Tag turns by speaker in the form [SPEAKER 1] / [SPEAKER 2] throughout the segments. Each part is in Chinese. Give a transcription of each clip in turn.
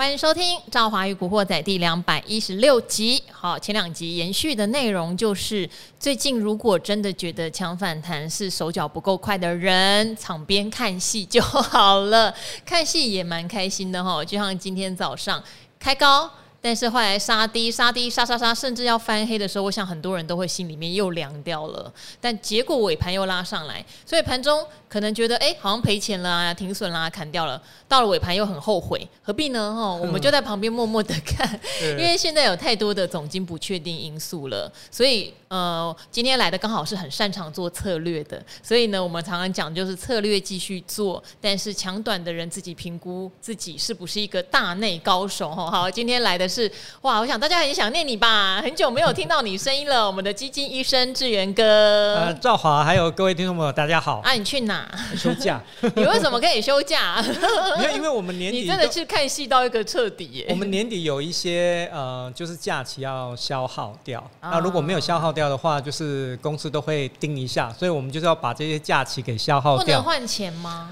[SPEAKER 1] 欢迎收听《赵华与古惑仔》第两百一十六集。好，前两集延续的内容就是，最近如果真的觉得抢反弹是手脚不够快的人，场边看戏就好了。看戏也蛮开心的哈，就像今天早上开高。但是后来杀低、杀低、杀杀杀，甚至要翻黑的时候，我想很多人都会心里面又凉掉了。但结果尾盘又拉上来，所以盘中可能觉得哎，好像赔钱了啊，停损啦，砍掉了。到了尾盘又很后悔，何必呢？哦，我们就在旁边默默的看，因为现在有太多的总经不确定因素了。所以呃，今天来的刚好是很擅长做策略的，所以呢，我们常常讲就是策略继续做，但是抢短的人自己评估自己是不是一个大内高手。哈，好，今天来的。是哇，我想大家很想念你吧，很久没有听到你声音了。我们的基金医生志源哥，
[SPEAKER 2] 呃，赵华，还有各位听众朋友，大家好。
[SPEAKER 1] 啊，你去哪？
[SPEAKER 2] 休假。
[SPEAKER 1] 你为什么可以休假？
[SPEAKER 2] 因为因为我们年底，
[SPEAKER 1] 你真的是看戏到一个彻底耶。
[SPEAKER 2] 我们年底有一些呃，就是假期要消耗掉。那如果没有消耗掉的话，就是公司都会盯一下，所以我们就是要把这些假期给消耗掉。不
[SPEAKER 1] 能换钱吗？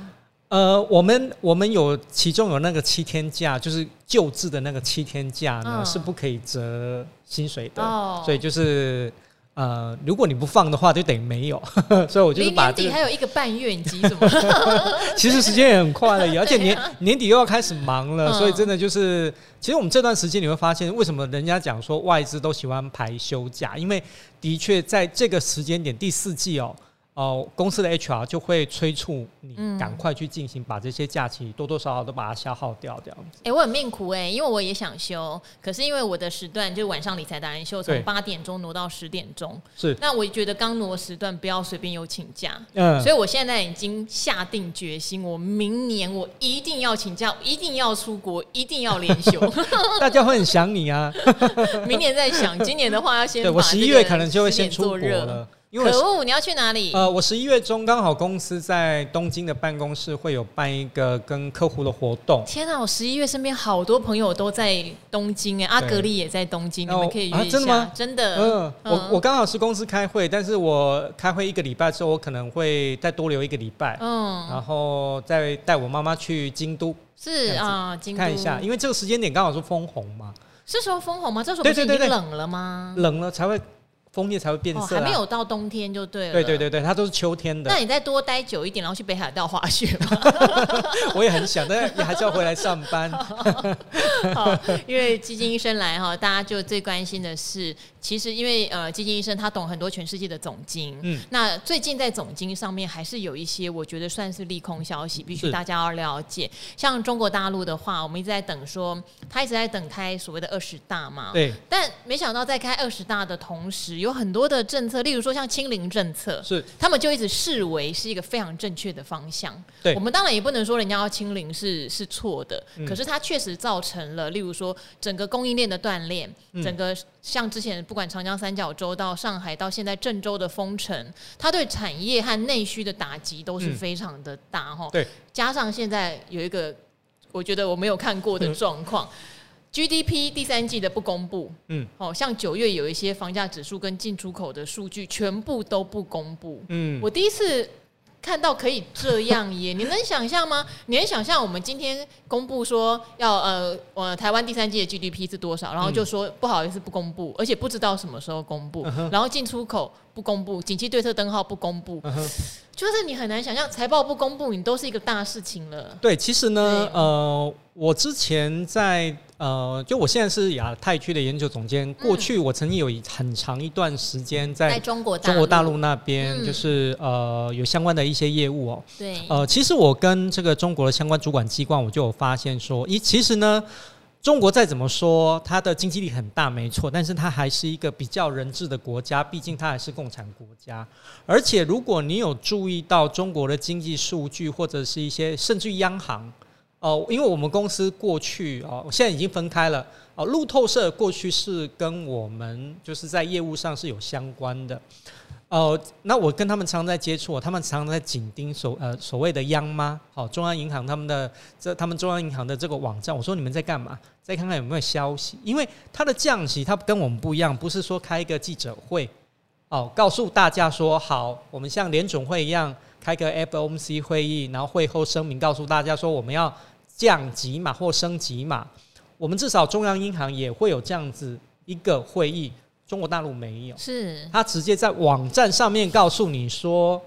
[SPEAKER 2] 呃，我们我们有其中有那个七天假，就是救治的那个七天假呢，嗯、是不可以折薪水的，哦、所以就是呃，如果你不放的话，就等于没有。所以我就是把、这个、
[SPEAKER 1] 年底还有一个半月，你急什么？
[SPEAKER 2] 其实时间也很快了，而且年、啊、年底又要开始忙了，所以真的就是，其实我们这段时间你会发现，为什么人家讲说外资都喜欢排休假？因为的确在这个时间点第四季哦。哦，公司的 HR 就会催促你赶快去进行，把这些假期多多少少都把它消耗掉，这样子。
[SPEAKER 1] 哎、欸，我很命苦哎、欸，因为我也想休，可是因为我的时段就是晚上理财达人秀，从八点钟挪到十点钟。是。那我觉得刚挪时段不要随便有请假。嗯。所以我现在已经下定决心，我明年我一定要请假，一定要出国，一定要连休。
[SPEAKER 2] 大家会很想你啊。
[SPEAKER 1] 明年再想，今年的话要先。
[SPEAKER 2] 对，我十一月可能就会先出国了。
[SPEAKER 1] 可恶！你要去哪里？
[SPEAKER 2] 呃，我十一月中刚好公司在东京的办公室会有办一个跟客户的活动。
[SPEAKER 1] 天哪！我十一月身边好多朋友都在东京哎，阿格力也在东京，你们可以约一下。真的吗？真的。嗯，
[SPEAKER 2] 我我刚好是公司开会，但是我开会一个礼拜之后，我可能会再多留一个礼拜。嗯，然后再带我妈妈去京都。
[SPEAKER 1] 是啊，京都
[SPEAKER 2] 看一下，因为这个时间点刚好是枫红嘛。
[SPEAKER 1] 是说枫红吗？这时候不是已经冷了吗？
[SPEAKER 2] 冷了才会。枫叶才会变色，啊，
[SPEAKER 1] 还没有到冬天就对了。
[SPEAKER 2] 对对对对，它都是秋天的。
[SPEAKER 1] 那你再多待久一点，然后去北海道滑雪吗？
[SPEAKER 2] 我也很想，但还是要回来上班。
[SPEAKER 1] 好，因为基金医生来哈，大家就最关心的是，其实因为呃，基金医生他懂很多全世界的总经。嗯。那最近在总经上面还是有一些，我觉得算是利空消息，必须大家要了解。像中国大陆的话，我们一直在等说，他一直在等开所谓的二十大嘛。对。但没想到在开二十大的同时，有很多的政策，例如说像清零政策，是他们就一直视为是一个非常正确的方向。对，我们当然也不能说人家要清零是是错的，嗯、可是它确实造成了，例如说整个供应链的断裂，嗯、整个像之前不管长江三角洲到上海到现在郑州的封城，它对产业和内需的打击都是非常的大哈。对，加上现在有一个我觉得我没有看过的状况。嗯 GDP 第三季的不公布，嗯，哦，像九月有一些房价指数跟进出口的数据全部都不公布，嗯，我第一次看到可以这样耶，你能想象吗？你能想象我们今天公布说要呃，呃台湾第三季的 GDP 是多少，然后就说不好意思不公布，而且不知道什么时候公布，然后进出口不公布，景气对策灯号不公布，就是你很难想象财报不公布，你都是一个大事情了。
[SPEAKER 2] 对，其实呢，呃，我之前在。呃，就我现在是亚太区的研究总监。过去我曾经有很长一段时间在中国中国大陆那边，就是呃有相关的一些业务哦。对。呃，其实我跟这个中国的相关主管机关，我就有发现说，一其实呢，中国再怎么说，它的经济力很大，没错，但是它还是一个比较人治的国家，毕竟它还是共产国家。而且如果你有注意到中国的经济数据，或者是一些甚至央行。哦，因为我们公司过去哦，现在已经分开了。哦，路透社过去是跟我们就是在业务上是有相关的。哦，那我跟他们常常在接触，他们常常在紧盯所呃所谓的央妈，好，中央银行他们的这他们中央银行的这个网站。我说你们在干嘛？再看看有没有消息。因为它的降息，它跟我们不一样，不是说开一个记者会，哦，告诉大家说好，我们像联总会一样。开个 FOMC 会议，然后会后声明告诉大家说我们要降级码或升级码。我们至少中央银行也会有这样子一个会议，中国大陆没有，
[SPEAKER 1] 是
[SPEAKER 2] 他直接在网站上面告诉你说。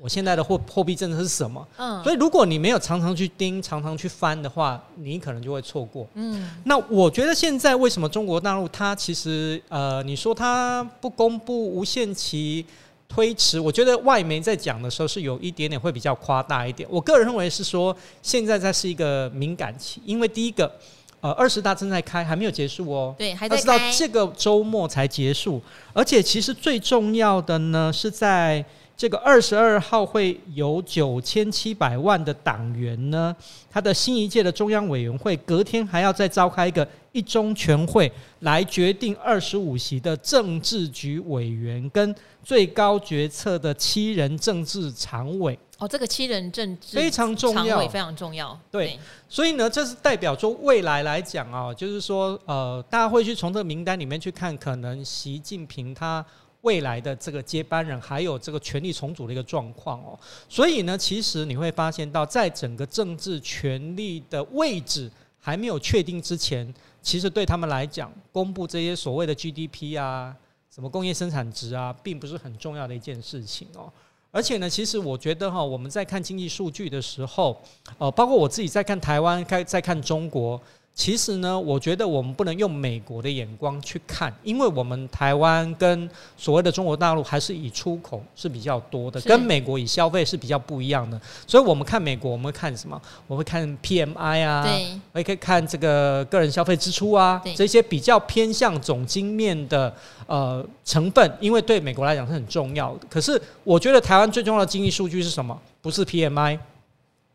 [SPEAKER 2] 我现在的货货币政策是什么？嗯，所以如果你没有常常去盯、常常去翻的话，你可能就会错过。嗯，那我觉得现在为什么中国大陆它其实呃，你说它不公布无限期推迟，我觉得外媒在讲的时候是有一点点会比较夸大一点。我个人认为是说现在在是一个敏感期，因为第一个呃二十大正在开，还没有结束哦。
[SPEAKER 1] 对，还在
[SPEAKER 2] 到这个周末才结束，而且其实最重要的呢是在。这个二十二号会有九千七百万的党员呢，他的新一届的中央委员会隔天还要再召开一个一中全会，来决定二十五席的政治局委员跟最高决策的七人政治常委。
[SPEAKER 1] 哦，这个七人政治
[SPEAKER 2] 非常重要，
[SPEAKER 1] 非常重要。
[SPEAKER 2] 对，对，所以呢，这是代表说未来来讲啊，就是说呃，大家会去从这个名单里面去看，可能习近平他。未来的这个接班人，还有这个权力重组的一个状况哦，所以呢，其实你会发现到，在整个政治权力的位置还没有确定之前，其实对他们来讲，公布这些所谓的 GDP 啊，什么工业生产值啊，并不是很重要的一件事情哦。而且呢，其实我觉得哈，我们在看经济数据的时候，呃，包括我自己在看台湾，在在看中国。其实呢，我觉得我们不能用美国的眼光去看，因为我们台湾跟所谓的中国大陆还是以出口是比较多的，跟美国以消费是比较不一样的。所以我们看美国，我们会看什么？我们会看 PMI 啊，对，会可以看这个个人消费支出啊，这些比较偏向总经面的呃成分，因为对美国来讲是很重要的。可是我觉得台湾最重要的经济数据是什么？不是 PMI，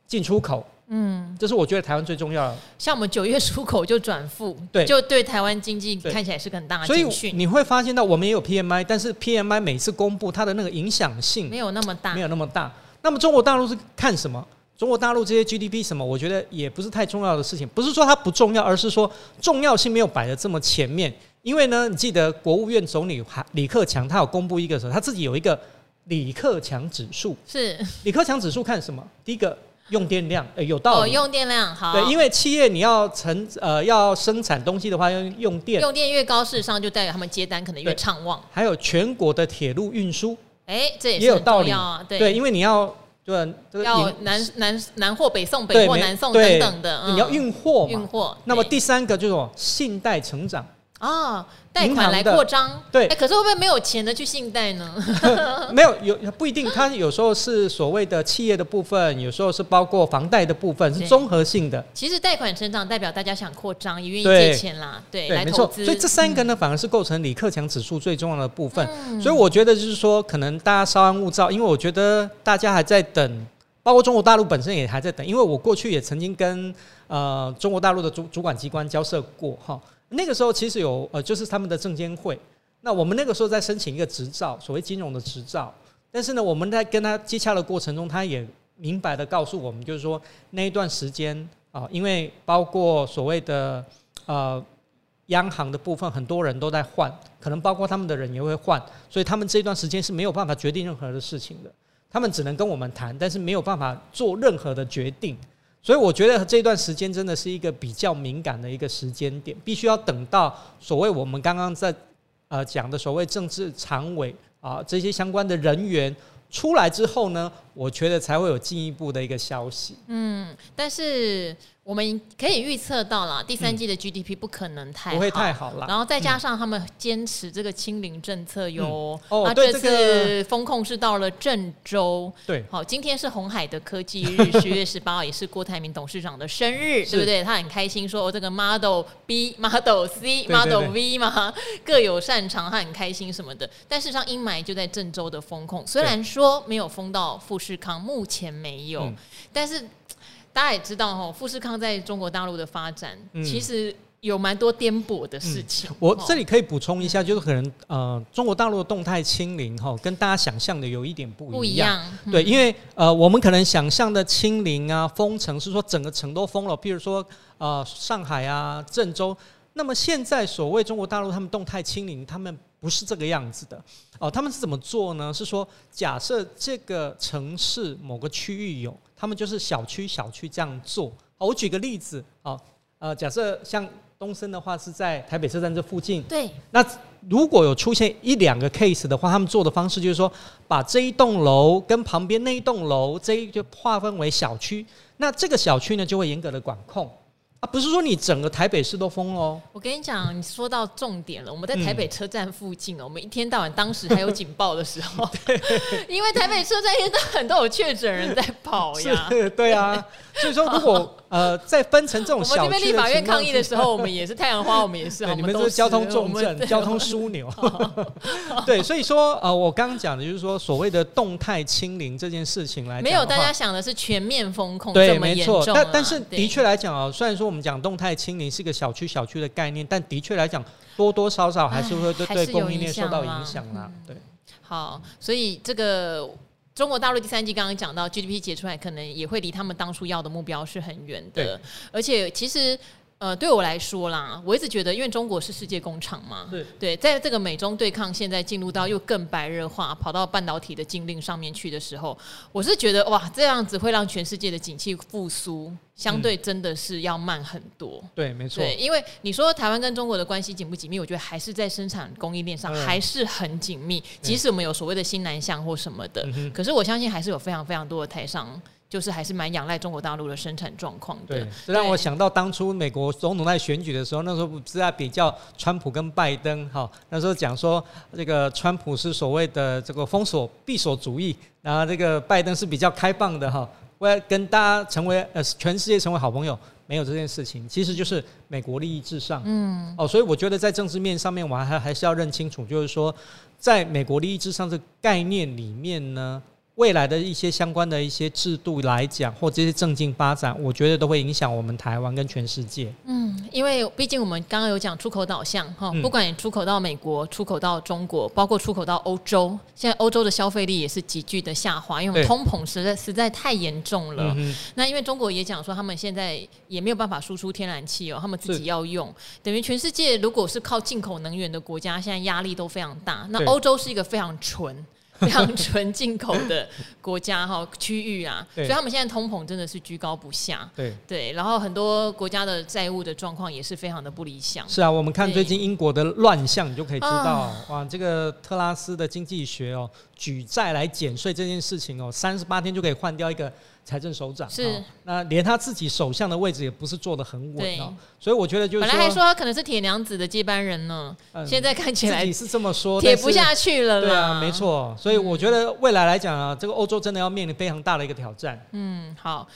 [SPEAKER 2] 进出口。嗯，这是我觉得台湾最重要的。
[SPEAKER 1] 像我们九月出口就转负，对，就对台湾经济看起来是个很大的。
[SPEAKER 2] 所以你会发现到我们也有 PMI，但是 PMI 每次公布它的那个影响性
[SPEAKER 1] 没有那么大，
[SPEAKER 2] 没有那么大。那么中国大陆是看什么？中国大陆这些 GDP 什么？我觉得也不是太重要的事情。不是说它不重要，而是说重要性没有摆在这么前面。因为呢，你记得国务院总理李克强他有公布一个时候，他自己有一个李克强指数。
[SPEAKER 1] 是
[SPEAKER 2] 李克强指数看什么？第一个。用电量，呃，有道理。
[SPEAKER 1] 哦，用电量好。
[SPEAKER 2] 对，因为企业你要成呃要生产东西的话，要用电。
[SPEAKER 1] 用电越高，事实上就代表他们接单可能越畅旺。
[SPEAKER 2] 还有全国的铁路运输，
[SPEAKER 1] 哎，这也是
[SPEAKER 2] 也有道理
[SPEAKER 1] 啊。对，
[SPEAKER 2] 对，因为你要对
[SPEAKER 1] 要南南南货北送，北货南送等等的，
[SPEAKER 2] 你要运货
[SPEAKER 1] 嘛。运货。
[SPEAKER 2] 那么第三个就是信贷成长。
[SPEAKER 1] 啊，贷款来扩张，对，哎，可是会不会没有钱的去信贷呢？
[SPEAKER 2] 没有，有不一定，它有时候是所谓的企业的部分，有时候是包括房贷的部分，是综合性的。
[SPEAKER 1] 其实贷款成长代表大家想扩张，也愿意借钱啦，对，对来投资。
[SPEAKER 2] 所以这三个呢，反而是构成李克强指数最重要的部分。所以我觉得就是说，可能大家稍安勿躁，因为我觉得大家还在等，包括中国大陆本身也还在等，因为我过去也曾经跟呃中国大陆的主主管机关交涉过哈。那个时候其实有呃，就是他们的证监会。那我们那个时候在申请一个执照，所谓金融的执照。但是呢，我们在跟他接洽的过程中，他也明白的告诉我们，就是说那一段时间啊，因为包括所谓的呃央行的部分，很多人都在换，可能包括他们的人也会换，所以他们这段时间是没有办法决定任何的事情的。他们只能跟我们谈，但是没有办法做任何的决定。所以我觉得这段时间真的是一个比较敏感的一个时间点，必须要等到所谓我们刚刚在呃讲的所谓政治常委啊这些相关的人员出来之后呢，我觉得才会有进一步的一个消息。
[SPEAKER 1] 嗯，但是。我们可以预测到了，第三季的 GDP 不可能太好，
[SPEAKER 2] 不会太好了。
[SPEAKER 1] 然后再加上他们坚持这个清零政策有，有啊，这次风控是到了郑州。
[SPEAKER 2] 对，
[SPEAKER 1] 好，今天是红海的科技日，十月十八号也是郭台铭董事长的生日，对不对？他很开心说，这个 Model B、Model C、Model V 嘛，各有擅长，他很开心什么的。但事实上，阴霾就在郑州的风控，虽然说没有封到富士康，目前没有，但是。大家也知道哈，富士康在中国大陆的发展，嗯、其实有蛮多颠簸的事情。嗯、
[SPEAKER 2] 我这里可以补充一下，就是可能呃，中国大陆的动态清零哈，跟大家想象的有一点不一样。不一样嗯、对，因为呃，我们可能想象的清零啊、封城是说整个城都封了，譬如说呃，上海啊、郑州。那么现在所谓中国大陆他们动态清零，他们不是这个样子的哦。他们是怎么做呢？是说假设这个城市某个区域有。他们就是小区小区这样做。我举个例子哦，呃，假设像东森的话是在台北车站这附近，
[SPEAKER 1] 对，
[SPEAKER 2] 那如果有出现一两个 case 的话，他们做的方式就是说，把这一栋楼跟旁边那一栋楼这一就划分为小区，那这个小区呢就会严格的管控。啊，不是说你整个台北市都封哦。
[SPEAKER 1] 我跟你讲，你说到重点了。我们在台北车站附近哦，嗯、我们一天到晚当时还有警报的时候，对因为台北车站一天到晚都有确诊人在跑呀。
[SPEAKER 2] 对啊，所以说如果。呃，在分成这种小区，我
[SPEAKER 1] 们这边立法院抗议的时候，我们也是太阳花，我们也是，
[SPEAKER 2] 你们都是交通重镇、交通枢纽。对，所以说，呃，我刚刚讲的就是说，所谓的动态清零这件事情来讲，
[SPEAKER 1] 没有大家想的是全面封控这么严重。
[SPEAKER 2] 但但是的确来讲啊，虽然说我们讲动态清零是一个小区小区的概念，但的确来讲，多多少少还是会对对供应链受到影响啦。对，
[SPEAKER 1] 好，所以这个。中国大陆第三季刚刚讲到 GDP 解出来，可能也会离他们当初要的目标是很远的，而且其实。呃，对我来说啦，我一直觉得，因为中国是世界工厂嘛，对，对，在这个美中对抗现在进入到又更白热化，跑到半导体的禁令上面去的时候，我是觉得哇，这样子会让全世界的景气复苏相对真的是要慢很多。
[SPEAKER 2] 嗯、对，没错。
[SPEAKER 1] 对，因为你说台湾跟中国的关系紧不紧密？我觉得还是在生产供应链上还是很紧密，嗯、即使我们有所谓的新南向或什么的，嗯、可是我相信还是有非常非常多的台商。就是还是蛮仰赖中国大陆的生产状况的。
[SPEAKER 2] 对，这让我想到当初美国总统在选举的时候，那时候不是在比较川普跟拜登哈，那时候讲说这个川普是所谓的这个封锁闭锁主义，然后这个拜登是比较开放的哈，为了跟大家成为呃全世界成为好朋友，没有这件事情，其实就是美国利益至上。嗯，哦，所以我觉得在政治面上面，我还还是要认清楚，就是说在美国利益至上这个概念里面呢。未来的一些相关的一些制度来讲，或这些政经发展，我觉得都会影响我们台湾跟全世界。
[SPEAKER 1] 嗯，因为毕竟我们刚刚有讲出口导向哈，不管你出口到美国、出口到中国，包括出口到欧洲，现在欧洲的消费力也是急剧的下滑，因为通膨实在实在太严重了。对那因为中国也讲说，他们现在也没有办法输出天然气哦，他们自己要用，等于全世界如果是靠进口能源的国家，现在压力都非常大。那欧洲是一个非常纯。非常纯进口的国家哈区域啊，所以他们现在通膨真的是居高不下。对对，然后很多国家的债务的状况也是非常的不理想。
[SPEAKER 2] 是啊，我们看最近英国的乱象，你就可以知道对哇，这个特拉斯的经济学哦，举债来减税这件事情哦，三十八天就可以换掉一个。财政首长是，那连他自己首相的位置也不是坐得很稳哦，所以我觉得就是
[SPEAKER 1] 本来还说他可能是铁娘子的接班人呢，嗯、现在看起来
[SPEAKER 2] 是这么说，
[SPEAKER 1] 铁不下去了。
[SPEAKER 2] 对啊，没错，所以我觉得未来来讲啊，这个欧洲真的要面临非常大的一个挑战。
[SPEAKER 1] 嗯，好。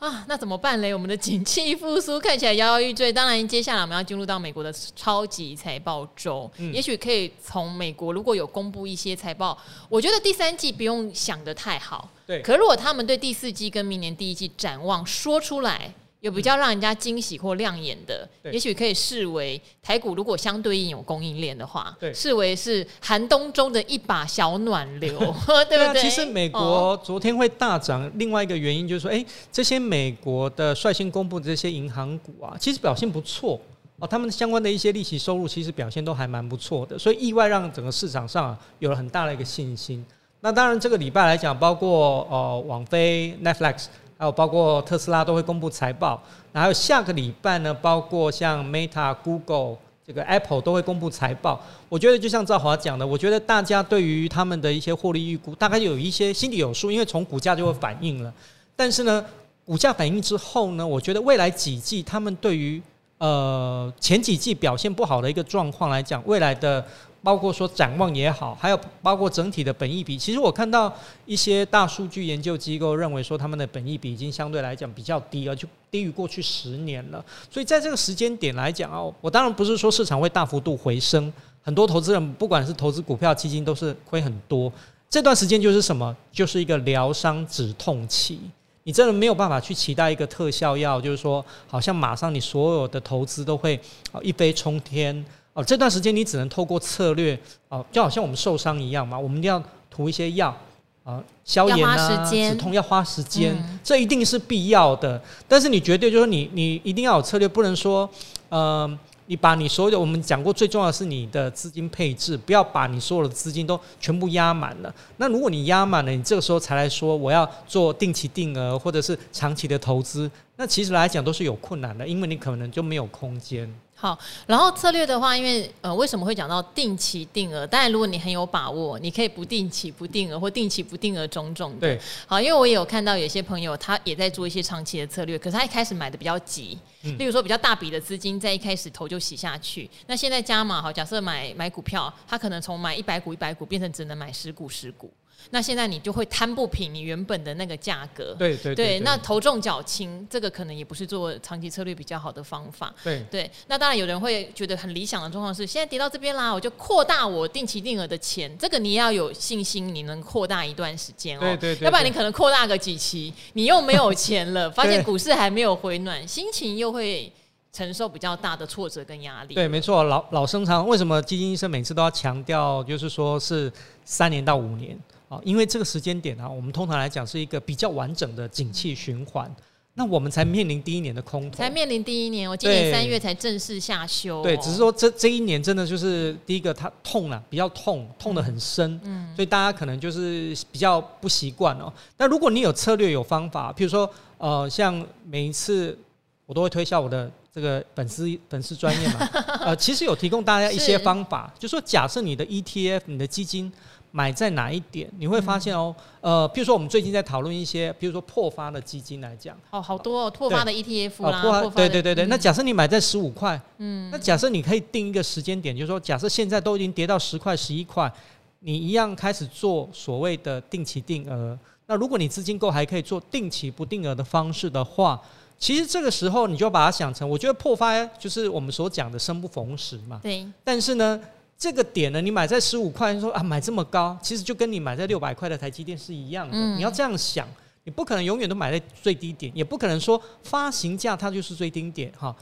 [SPEAKER 1] 啊，那怎么办嘞？我们的景气复苏看起来摇摇欲坠。当然，接下来我们要进入到美国的超级财报周，嗯、也许可以从美国如果有公布一些财报，我觉得第三季不用想的太好。对，可如果他们对第四季跟明年第一季展望说出来。有比较让人家惊喜或亮眼的，对也许可以视为台股如果相对应有供应链的话，对视为是寒冬中的一把小暖流，对不对？
[SPEAKER 2] 其实美国昨天会大涨，哦、另外一个原因就是说，哎，这些美国的率先公布的这些银行股啊，其实表现不错哦，他们相关的一些利息收入其实表现都还蛮不错的，所以意外让整个市场上、啊、有了很大的一个信心。那当然，这个礼拜来讲，包括呃网飞、Netflix。还有包括特斯拉都会公布财报，然后下个礼拜呢，包括像 Meta、Google、这个 Apple 都会公布财报。我觉得就像赵华讲的，我觉得大家对于他们的一些获利预估，大概有一些心里有数，因为从股价就会反映了。但是呢，股价反映之后呢，我觉得未来几季他们对于呃前几季表现不好的一个状况来讲，未来的。包括说展望也好，还有包括整体的本益比，其实我看到一些大数据研究机构认为说，他们的本益比已经相对来讲比较低了，就低于过去十年了。所以在这个时间点来讲哦，我当然不是说市场会大幅度回升，很多投资人不管是投资股票、基金都是亏很多。这段时间就是什么？就是一个疗伤止痛期。你真的没有办法去期待一个特效药，就是说好像马上你所有的投资都会一飞冲天。哦，这段时间你只能透过策略哦，就好像我们受伤一样嘛，我们一定要涂一些药啊，消炎啊，止痛要花时间，嗯、这一定是必要的。但是你绝对就是你你一定要有策略，不能说，嗯、呃，你把你所有的我们讲过最重要的是你的资金配置，不要把你所有的资金都全部压满了。那如果你压满了，你这个时候才来说我要做定期定额或者是长期的投资，那其实来讲都是有困难的，因为你可能就没有空间。
[SPEAKER 1] 好，然后策略的话，因为呃，为什么会讲到定期定额？当然，如果你很有把握，你可以不定期不定额或定期不定额种种的。
[SPEAKER 2] 对，
[SPEAKER 1] 好，因为我也有看到有些朋友他也在做一些长期的策略，可是他一开始买的比较急，嗯、例如说比较大笔的资金在一开始投就洗下去，那现在加码好，假设买买股票，他可能从买一百股一百股变成只能买十股十股。那现在你就会摊不平你原本的那个价格，
[SPEAKER 2] 对对对，对，
[SPEAKER 1] 对，那头重脚轻，这个可能也不是做长期策略比较好的方法。
[SPEAKER 2] 对
[SPEAKER 1] 对，那当然有人会觉得很理想的状况是，现在跌到这边啦，我就扩大我定期定额的钱，这个你要有信心，你能扩大一段时间哦。
[SPEAKER 2] 对对，对对，
[SPEAKER 1] 要不然你可能扩大个几期，你又没有钱了，发现股市还没有回暖，心情又会承受比较大的挫折跟压力。
[SPEAKER 2] 对，没错，老老生常，为什么基金医生每次都要强调，就是说是三年到五年？啊，因为这个时间点啊，我们通常来讲是一个比较完整的景气循环，那我们才面临第一年的空头，
[SPEAKER 1] 才面临第一年，我今年三月才正式下修，
[SPEAKER 2] 对，只是说这这一年真的就是第一个它痛了，比较痛，痛的很深，嗯，所以大家可能就是比较不习惯哦。那如果你有策略有方法，譬如说呃，像每一次我都会推销我的这个粉丝粉丝专业嘛，呃，其实有提供大家一些方法，是就说假设你的 ETF，你的基金。买在哪一点？你会发现哦，嗯、呃，譬如说我们最近在讨论一些，比如说破发的基金来讲，
[SPEAKER 1] 哦，好多哦，破发的 ETF 啦，
[SPEAKER 2] 破发，对对对对。嗯、那假设你买在十五块，嗯，那假设你可以定一个时间点，就是说，假设现在都已经跌到十块、十一块，你一样开始做所谓的定期定额。那如果你资金够，还可以做定期不定额的方式的话，其实这个时候你就把它想成，我觉得破发就是我们所讲的生不逢时嘛。
[SPEAKER 1] 对。
[SPEAKER 2] 但是呢？这个点呢，你买在十五块，你说啊，买这么高，其实就跟你买在六百块的台积电是一样的。嗯、你要这样想，你不可能永远都买在最低点，也不可能说发行价它就是最低点哈。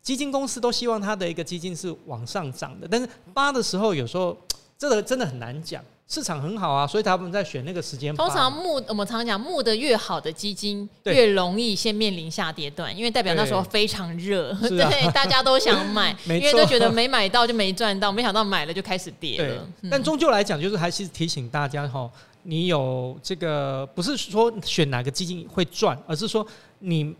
[SPEAKER 2] 基金公司都希望它的一个基金是往上涨的，但是八的时候有时候这个真的很难讲。市场很好啊，所以他们在选那个时间。
[SPEAKER 1] 通常募，我们常讲募的越好的基金，越容易先面临下跌段，因为代表那时候非常热，对，大家都想买，因为都觉得没买到就没赚到，没想到买了就开始跌了。
[SPEAKER 2] 嗯、但终究来讲，就是还是提醒大家哈，你有这个不是说选哪个基金会赚，而是说你。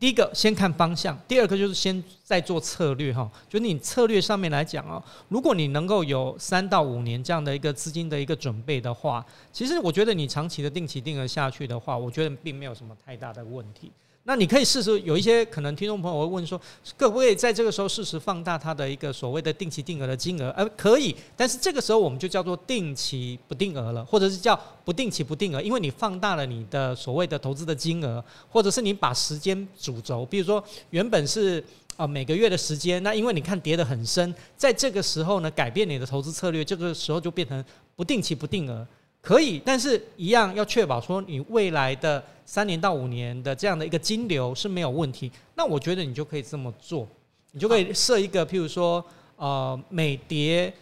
[SPEAKER 2] 第一个先看方向，第二个就是先在做策略哈。就你策略上面来讲哦，如果你能够有三到五年这样的一个资金的一个准备的话，其实我觉得你长期的定期定额下去的话，我觉得并没有什么太大的问题。那你可以试试，有一些可能听众朋友会问说，可不可以在这个时候适时放大它的一个所谓的定期定额的金额？呃，可以，但是这个时候我们就叫做定期不定额了，或者是叫不定期不定额，因为你放大了你的所谓的投资的金额，或者是你把时间主轴，比如说原本是啊每个月的时间，那因为你看跌得很深，在这个时候呢，改变你的投资策略，这个时候就变成不定期不定额。可以，但是一样要确保说你未来的三年到五年的这样的一个金流是没有问题。那我觉得你就可以这么做，你就可以设一个，譬如说，呃，每跌。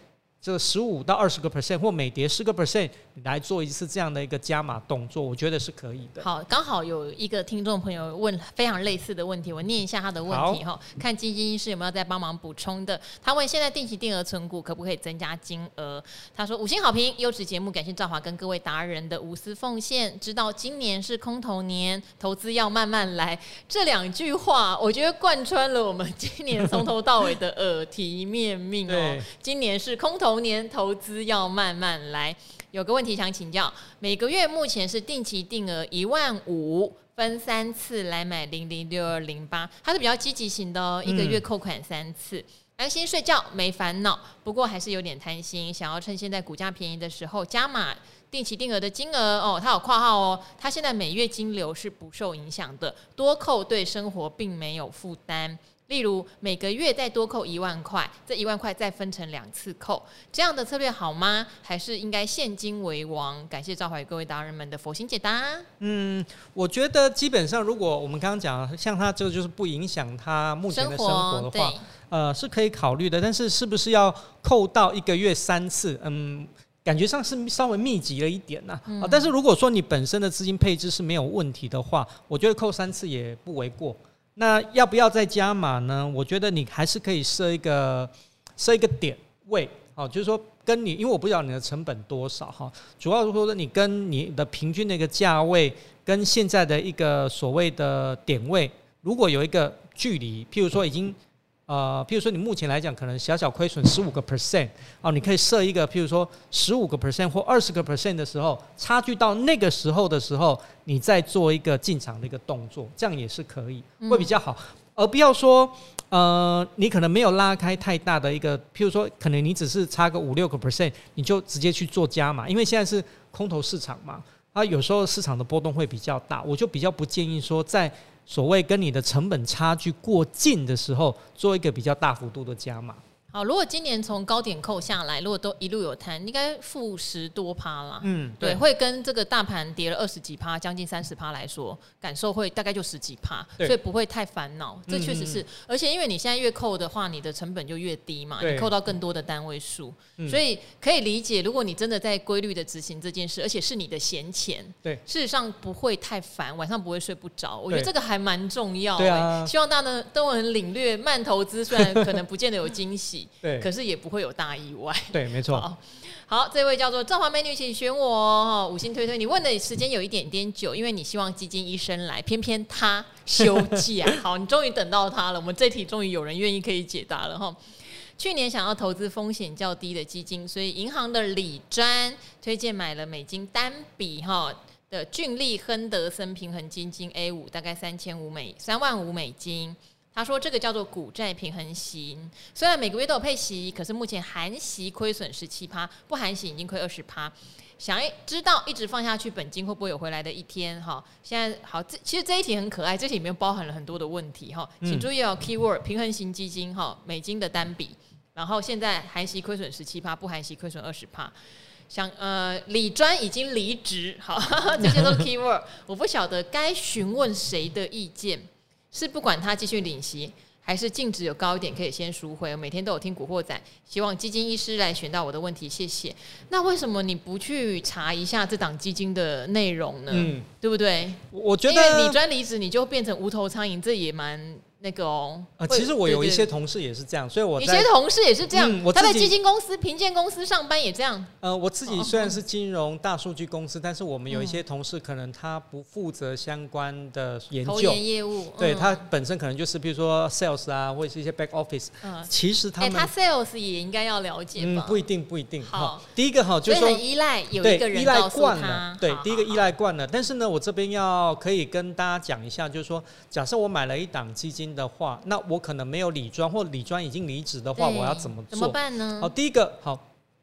[SPEAKER 2] 这个十五到二十个 percent 或每跌十个 percent 来做一次这样的一个加码动作，我觉得是可以的。
[SPEAKER 1] 好，刚好有一个听众朋友问非常类似的问题，我念一下他的问题哈，看基金医师有没有在帮忙补充的。他问：现在定期定额存股可不可以增加金额？他说：五星好评，优质节目，感谢赵华跟各位达人的无私奉献。知道今年是空头年，投资要慢慢来。这两句话，我觉得贯穿了我们今年从头到尾的耳提面命哦。今年是空头。猴年投资要慢慢来。有个问题想请教：每个月目前是定期定额一万五，分三次来买零零六二零八，它是比较积极型的哦，一个月扣款三次，安心睡觉没烦恼。不过还是有点贪心，想要趁现在股价便宜的时候加码定期定额的金额哦。它有括号哦，它现在每月金流是不受影响的，多扣对生活并没有负担。例如每个月再多扣一万块，这一万块再分成两次扣，这样的策略好吗？还是应该现金为王？感谢赵怀各位达人们的佛心解答。
[SPEAKER 2] 嗯，我觉得基本上，如果我们刚刚讲，像他这个就是不影响他目前的生活的话，呃，是可以考虑的。但是是不是要扣到一个月三次？嗯，感觉上是稍微密集了一点呐。啊，但是如果说你本身的资金配置是没有问题的话，我觉得扣三次也不为过。那要不要再加码呢？我觉得你还是可以设一个设一个点位，哦，就是说跟你，因为我不知道你的成本多少哈，主要是说你跟你的平均的一个价位跟现在的一个所谓的点位，如果有一个距离，譬如说已经。呃，譬如说你目前来讲可能小小亏损十五个 percent，哦，你可以设一个，譬如说十五个 percent 或二十个 percent 的时候，差距到那个时候的时候，你再做一个进场的一个动作，这样也是可以，会比较好，而不要说，呃，你可能没有拉开太大的一个，譬如说可能你只是差个五六个 percent，你就直接去做加码，因为现在是空头市场嘛，啊，有时候市场的波动会比较大，我就比较不建议说在。所谓跟你的成本差距过近的时候，做一个比较大幅度的加码。
[SPEAKER 1] 好，如果今年从高点扣下来，如果都一路有摊，应该负十多趴啦。嗯，对，会跟这个大盘跌了二十几趴，将近三十趴来说，感受会大概就十几趴，所以不会太烦恼。这确实是，而且因为你现在越扣的话，你的成本就越低嘛，你扣到更多的单位数，所以可以理解，如果你真的在规律的执行这件事，而且是你的闲钱，对，事实上不会太烦，晚上不会睡不着。我觉得这个还蛮重要的。希望大家呢都能领略慢投资，虽然可能不见得有惊喜。对，可是也不会有大意外。
[SPEAKER 2] 对，没错。
[SPEAKER 1] 好，好，这位叫做赵华美女，请选我五星推推。你问的时间有一点点久，因为你希望基金医生来，偏偏他休假。好，你终于等到他了，我们这题终于有人愿意可以解答了哈。去年想要投资风险较低的基金，所以银行的李专推荐买了美金单笔哈的俊利亨德森平衡基金 A 五，大概三千五美三万五美金。他说：“这个叫做股债平衡型，虽然每个月都有配息，可是目前含息亏损十七趴，不含息已经亏二十趴。想知道一直放下去，本金会不会有回来的一天？哈，现在好，这其实这一题很可爱，这题里面包含了很多的问题哈，请注意哦，keyword 平衡型基金哈，美金的单笔，然后现在含息亏损十七趴，不含息亏损二十趴。想呃，李专已经离职，好，这些都是 keyword，我不晓得该询问谁的意见。”是不管他继续领息，还是净值有高一点，可以先赎回。我每天都有听古惑仔，希望基金医师来选到我的问题，谢谢。那为什么你不去查一下这档基金的内容呢？嗯，对不对？
[SPEAKER 2] 我觉得，
[SPEAKER 1] 因为理专离职，你就变成无头苍蝇，这也蛮。那个哦，
[SPEAKER 2] 呃，其实我有一些同事也是这样，所以我
[SPEAKER 1] 有些同事也是这样，我他在基金公司、评鉴公司上班也这样。
[SPEAKER 2] 呃，我自己虽然是金融大数据公司，但是我们有一些同事可能他不负责相关的研究
[SPEAKER 1] 业务，
[SPEAKER 2] 对他本身可能就是比如说 sales 啊，或者是一些 back office。嗯，其实他们
[SPEAKER 1] 他 sales 也应该要了解吧？
[SPEAKER 2] 嗯，不一定，不一定。好，第一个哈就是
[SPEAKER 1] 依赖有一个人依赖惯
[SPEAKER 2] 了，对，第一个依赖惯了。但是呢，我这边要可以跟大家讲一下，就是说，假设我买了一档基金的话，那我可能没有理专，或理专已经离职的话，我要怎么做？
[SPEAKER 1] 怎么办呢？
[SPEAKER 2] 好，第一个好，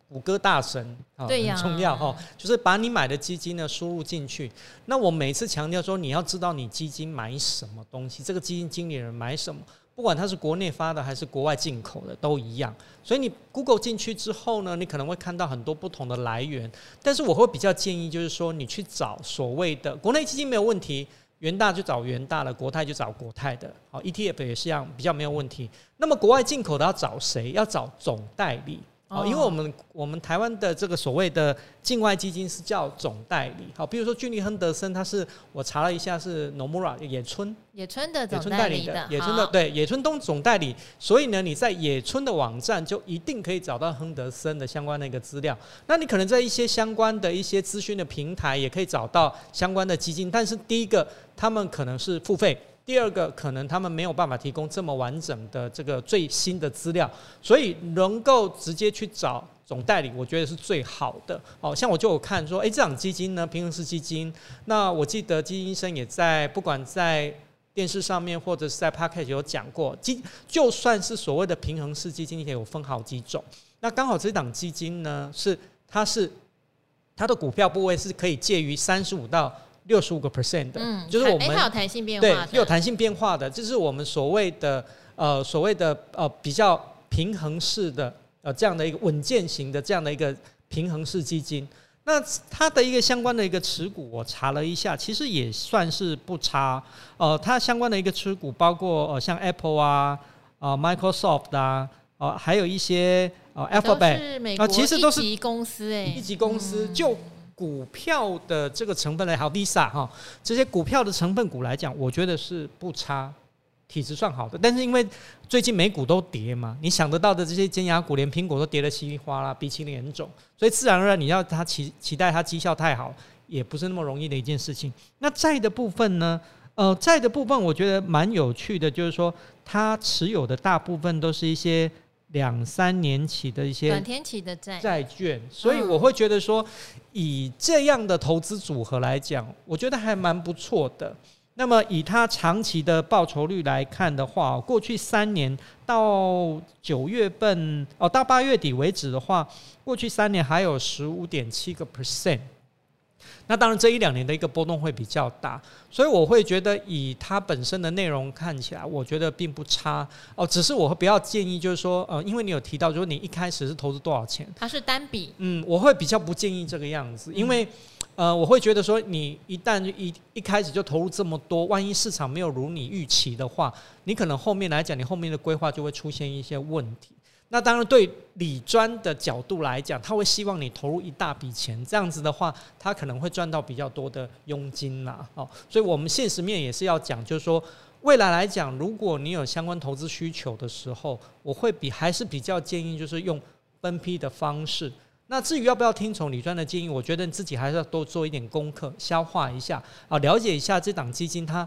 [SPEAKER 2] 谷歌大神啊，对呀，很重要哈，就是把你买的基金呢输入进去。那我每次强调说，你要知道你基金买什么东西，这个基金经理人买什么，不管他是国内发的还是国外进口的都一样。所以你 Google 进去之后呢，你可能会看到很多不同的来源，但是我会比较建议，就是说你去找所谓的国内基金没有问题。元大就找元大的，国泰就找国泰的，好，ETF 也是一样，比较没有问题。那么国外进口的要找谁？要找总代理。哦，因为我们我们台湾的这个所谓的境外基金是叫总代理，好，比如说俊利亨德森，他是我查了一下是 Nomura 野村。
[SPEAKER 1] 野村的总代理的
[SPEAKER 2] 野村的对野村东总代理，所以呢你在野村的网站就一定可以找到亨德森的相关的一个资料。那你可能在一些相关的一些资讯的平台也可以找到相关的基金，但是第一个他们可能是付费。第二个可能他们没有办法提供这么完整的这个最新的资料，所以能够直接去找总代理，我觉得是最好的。哦，像我就有看说，诶，这档基金呢，平衡式基金，那我记得基金医生也在不管在电视上面或者是在 Podcast 有讲过，基就算是所谓的平衡式基金也有分好几种。那刚好这档基金呢，是它是它的股票部位是可以介于三十五到。六十五个 percent 的，嗯、就是我们
[SPEAKER 1] 有弹性变化的，
[SPEAKER 2] 对，有弹性变化的，这是我们所谓的呃所谓的呃比较平衡式的呃这样的一个稳健型的这样的一个平衡式基金。那它的一个相关的一个持股，我查了一下，其实也算是不差。呃，它相关的一个持股包括呃像 Apple 啊、呃 Microsoft 啊、呃还有一些呃 Alphabet 啊，其实都是
[SPEAKER 1] 一级公司哎，
[SPEAKER 2] 一级公司就。股票的这个成分来，还有 Visa 哈，这些股票的成分股来讲，我觉得是不差，体质算好的，但是因为最近美股都跌嘛，你想得到的这些尖牙股，连苹果都跌得稀里哗啦，比起严重，所以自然而然你要它期期待它绩效太好，也不是那么容易的一件事情。那债的部分呢？呃，债的部分我觉得蛮有趣的，就是说它持有的大部分都是一些两三年期的一些
[SPEAKER 1] 短天期的债
[SPEAKER 2] 债券，所以我会觉得说，以这样的投资组合来讲，我觉得还蛮不错的。那么以它长期的报酬率来看的话，过去三年到九月份哦，到八月底为止的话，过去三年还有十五点七个 percent。那当然这一两年的一个波动会比较大，所以我会觉得以它本身的内容看起来，我觉得并不差哦。只是我会比较建议，就是说呃，因为你有提到，就是你一开始是投资多少钱？
[SPEAKER 1] 它是单笔。
[SPEAKER 2] 嗯，我会比较不建议这个样子，因为。呃，我会觉得说，你一旦一一开始就投入这么多，万一市场没有如你预期的话，你可能后面来讲，你后面的规划就会出现一些问题。那当然，对理专的角度来讲，他会希望你投入一大笔钱，这样子的话，他可能会赚到比较多的佣金啦。哦，所以我们现实面也是要讲，就是说，未来来讲，如果你有相关投资需求的时候，我会比还是比较建议，就是用分批的方式。那至于要不要听从李专的建议，我觉得你自己还是要多做一点功课，消化一下啊，了解一下这档基金它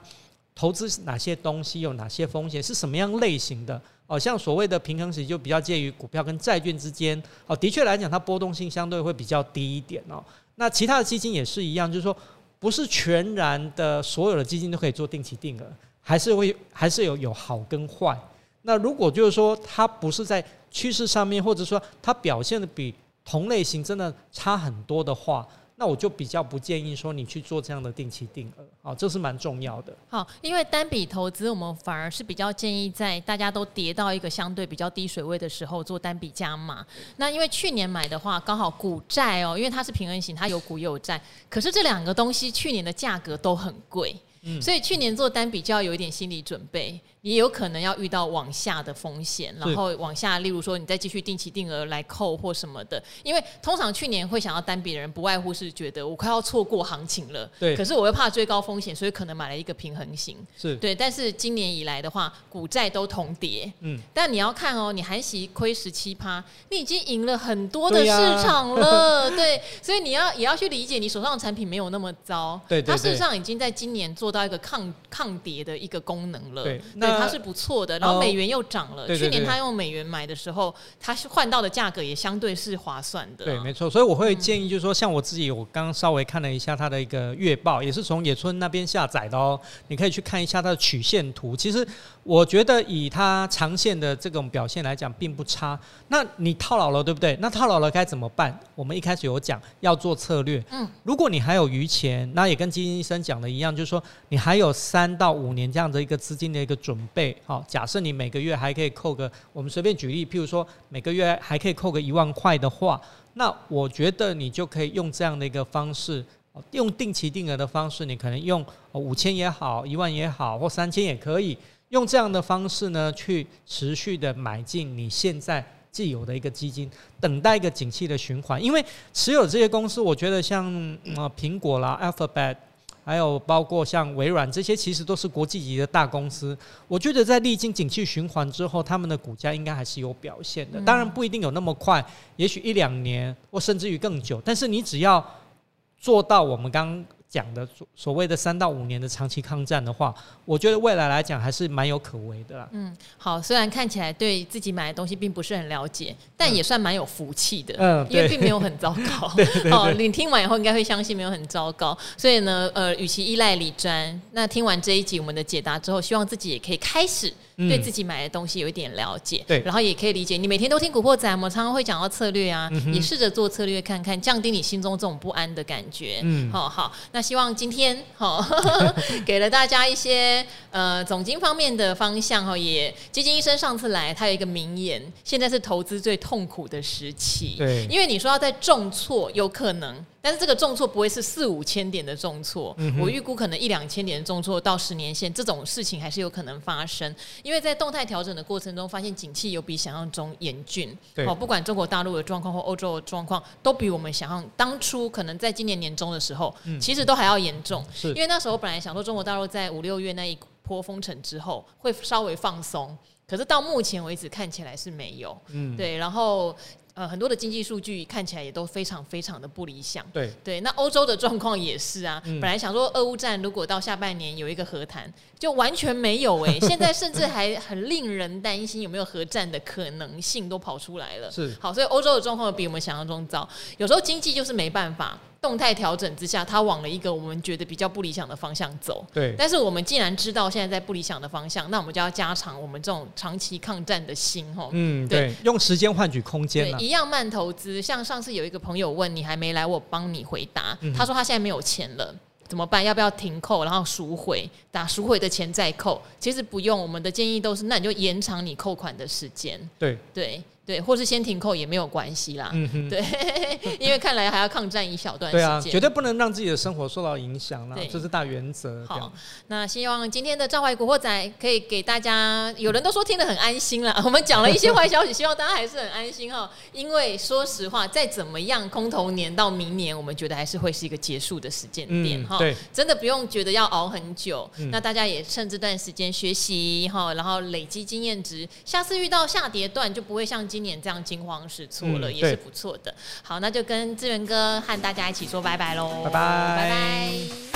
[SPEAKER 2] 投资哪些东西，有哪些风险，是什么样类型的哦。像所谓的平衡时就比较介于股票跟债券之间哦。的确来讲，它波动性相对会比较低一点哦。那其他的基金也是一样，就是说不是全然的所有的基金都可以做定期定额，还是会还是有有好跟坏。那如果就是说它不是在趋势上面，或者说它表现的比同类型真的差很多的话，那我就比较不建议说你去做这样的定期定额，好，这是蛮重要的。
[SPEAKER 1] 好，因为单笔投资，我们反而是比较建议在大家都跌到一个相对比较低水位的时候做单笔加码。那因为去年买的话，刚好股债哦，因为它是平衡型，它有股也有债，可是这两个东西去年的价格都很贵，嗯，所以去年做单笔就要有一点心理准备。也有可能要遇到往下的风险，然后往下，例如说你再继续定期定额来扣或什么的，因为通常去年会想要单笔的人，不外乎是觉得我快要错过行情了，
[SPEAKER 2] 对，
[SPEAKER 1] 可是我又怕追高风险，所以可能买了一个平衡型，
[SPEAKER 2] 是。
[SPEAKER 1] 对。但是今年以来的话，股债都同跌，嗯，但你要看哦，你含息亏十七趴，你已经赢了很多的市场了，对，所以你要也要去理解，你手上的产品没有那么糟，
[SPEAKER 2] 对，
[SPEAKER 1] 它事实上已经在今年做到一个抗抗跌的一个功能了，
[SPEAKER 2] 对。
[SPEAKER 1] 对它是不错的，然后美元又涨了。去年他用美元买的时候，他是换到的价格也相对是划算的。
[SPEAKER 2] 对，没错。所以我会建议，就是说，像我自己，我刚刚稍微看了一下它的一个月报，也是从野村那边下载的哦。你可以去看一下它的曲线图。其实我觉得以它长线的这种表现来讲，并不差。那你套牢了，对不对？那套牢了该怎么办？我们一开始有讲要做策略。嗯，如果你还有余钱，那也跟基金医生讲的一样，就是说你还有三到五年这样的一个资金的一个准备。好，假设你每个月还可以扣个，我们随便举例，譬如说每个月还可以扣个一万块的话，那我觉得你就可以用这样的一个方式，用定期定额的方式，你可能用五千也好，一万也好，或三千也可以，用这样的方式呢，去持续的买进你现在既有的一个基金，等待一个景气的循环。因为持有这些公司，我觉得像呃苹果啦、Alphabet。还有包括像微软这些，其实都是国际级的大公司。我觉得在历经景气循环之后，他们的股价应该还是有表现的。当然不一定有那么快，也许一两年或甚至于更久。但是你只要做到我们刚讲的所所谓的三到五年的长期抗战的话，我觉得未来来讲还是蛮有可为的啦。
[SPEAKER 1] 嗯，好，虽然看起来对自己买的东西并不是很了解，但也算蛮有福气的。嗯，因为并没有很糟糕。对对 对。哦，你听完以后应该会相信没有很糟糕。所以呢，呃，与其依赖李专，那听完这一集我们的解答之后，希望自己也可以开始。对自己买的东西有一点了解，
[SPEAKER 2] 对，
[SPEAKER 1] 然后也可以理解。你每天都听古惑仔，我们常常会讲到策略啊，嗯、也试着做策略看看，降低你心中这种不安的感觉。嗯，好好。那希望今天好 给了大家一些呃总经方面的方向哈。也基金医生上次来，他有一个名言：现在是投资最痛苦的时期。
[SPEAKER 2] 对，
[SPEAKER 1] 因为你说要在重挫，有可能。但是这个重挫不会是四五千点的重挫，嗯、我预估可能一两千点的重挫到十年线这种事情还是有可能发生，因为在动态调整的过程中，发现景气有比想象中严峻。对，不管中国大陆的状况或欧洲的状况，都比我们想象当初可能在今年年中的时候，嗯、其实都还要严重。是，因为那时候本来想说中国大陆在五六月那一。波封城之后会稍微放松，可是到目前为止看起来是没有。嗯，对，然后。呃，很多的经济数据看起来也都非常非常的不理想。
[SPEAKER 2] 对
[SPEAKER 1] 对，那欧洲的状况也是啊。嗯、本来想说俄乌战如果到下半年有一个和谈，就完全没有哎、欸。现在甚至还很令人担心有没有核战的可能性都跑出来了。
[SPEAKER 2] 是
[SPEAKER 1] 好，所以欧洲的状况比我们想象中糟。有时候经济就是没办法。动态调整之下，它往了一个我们觉得比较不理想的方向走。
[SPEAKER 2] 对，
[SPEAKER 1] 但是我们既然知道现在在不理想的方向，那我们就要加长我们这种长期抗战的心，吼。
[SPEAKER 2] 嗯，对，用时间换取空间。
[SPEAKER 1] 对，一样慢投资。像上次有一个朋友问你还没来，我帮你回答。嗯、他说他现在没有钱了，怎么办？要不要停扣，然后赎回，打赎回的钱再扣？其实不用，我们的建议都是，那你就延长你扣款的时间。
[SPEAKER 2] 对
[SPEAKER 1] 对。对，或是先停扣也没有关系啦。嗯哼，对，因为看来还要抗战一小段时间。对啊，
[SPEAKER 2] 绝对不能让自己的生活受到影响啦。对，这是大原则。
[SPEAKER 1] 好，那希望今天的赵怀古惑仔可以给大家，有人都说听得很安心啦。我们讲了一些坏消息，希望大家还是很安心哈。因为说实话，再怎么样，空头年到明年，我们觉得还是会是一个结束的时间点哈。对，真的不用觉得要熬很久。那大家也趁这段时间学习哈，然后累积经验值，下次遇到下跌段就不会像今。今年这样惊慌失措了，嗯、也是不错的。好，那就跟志源哥和大家一起说拜拜喽！
[SPEAKER 2] 拜拜拜拜。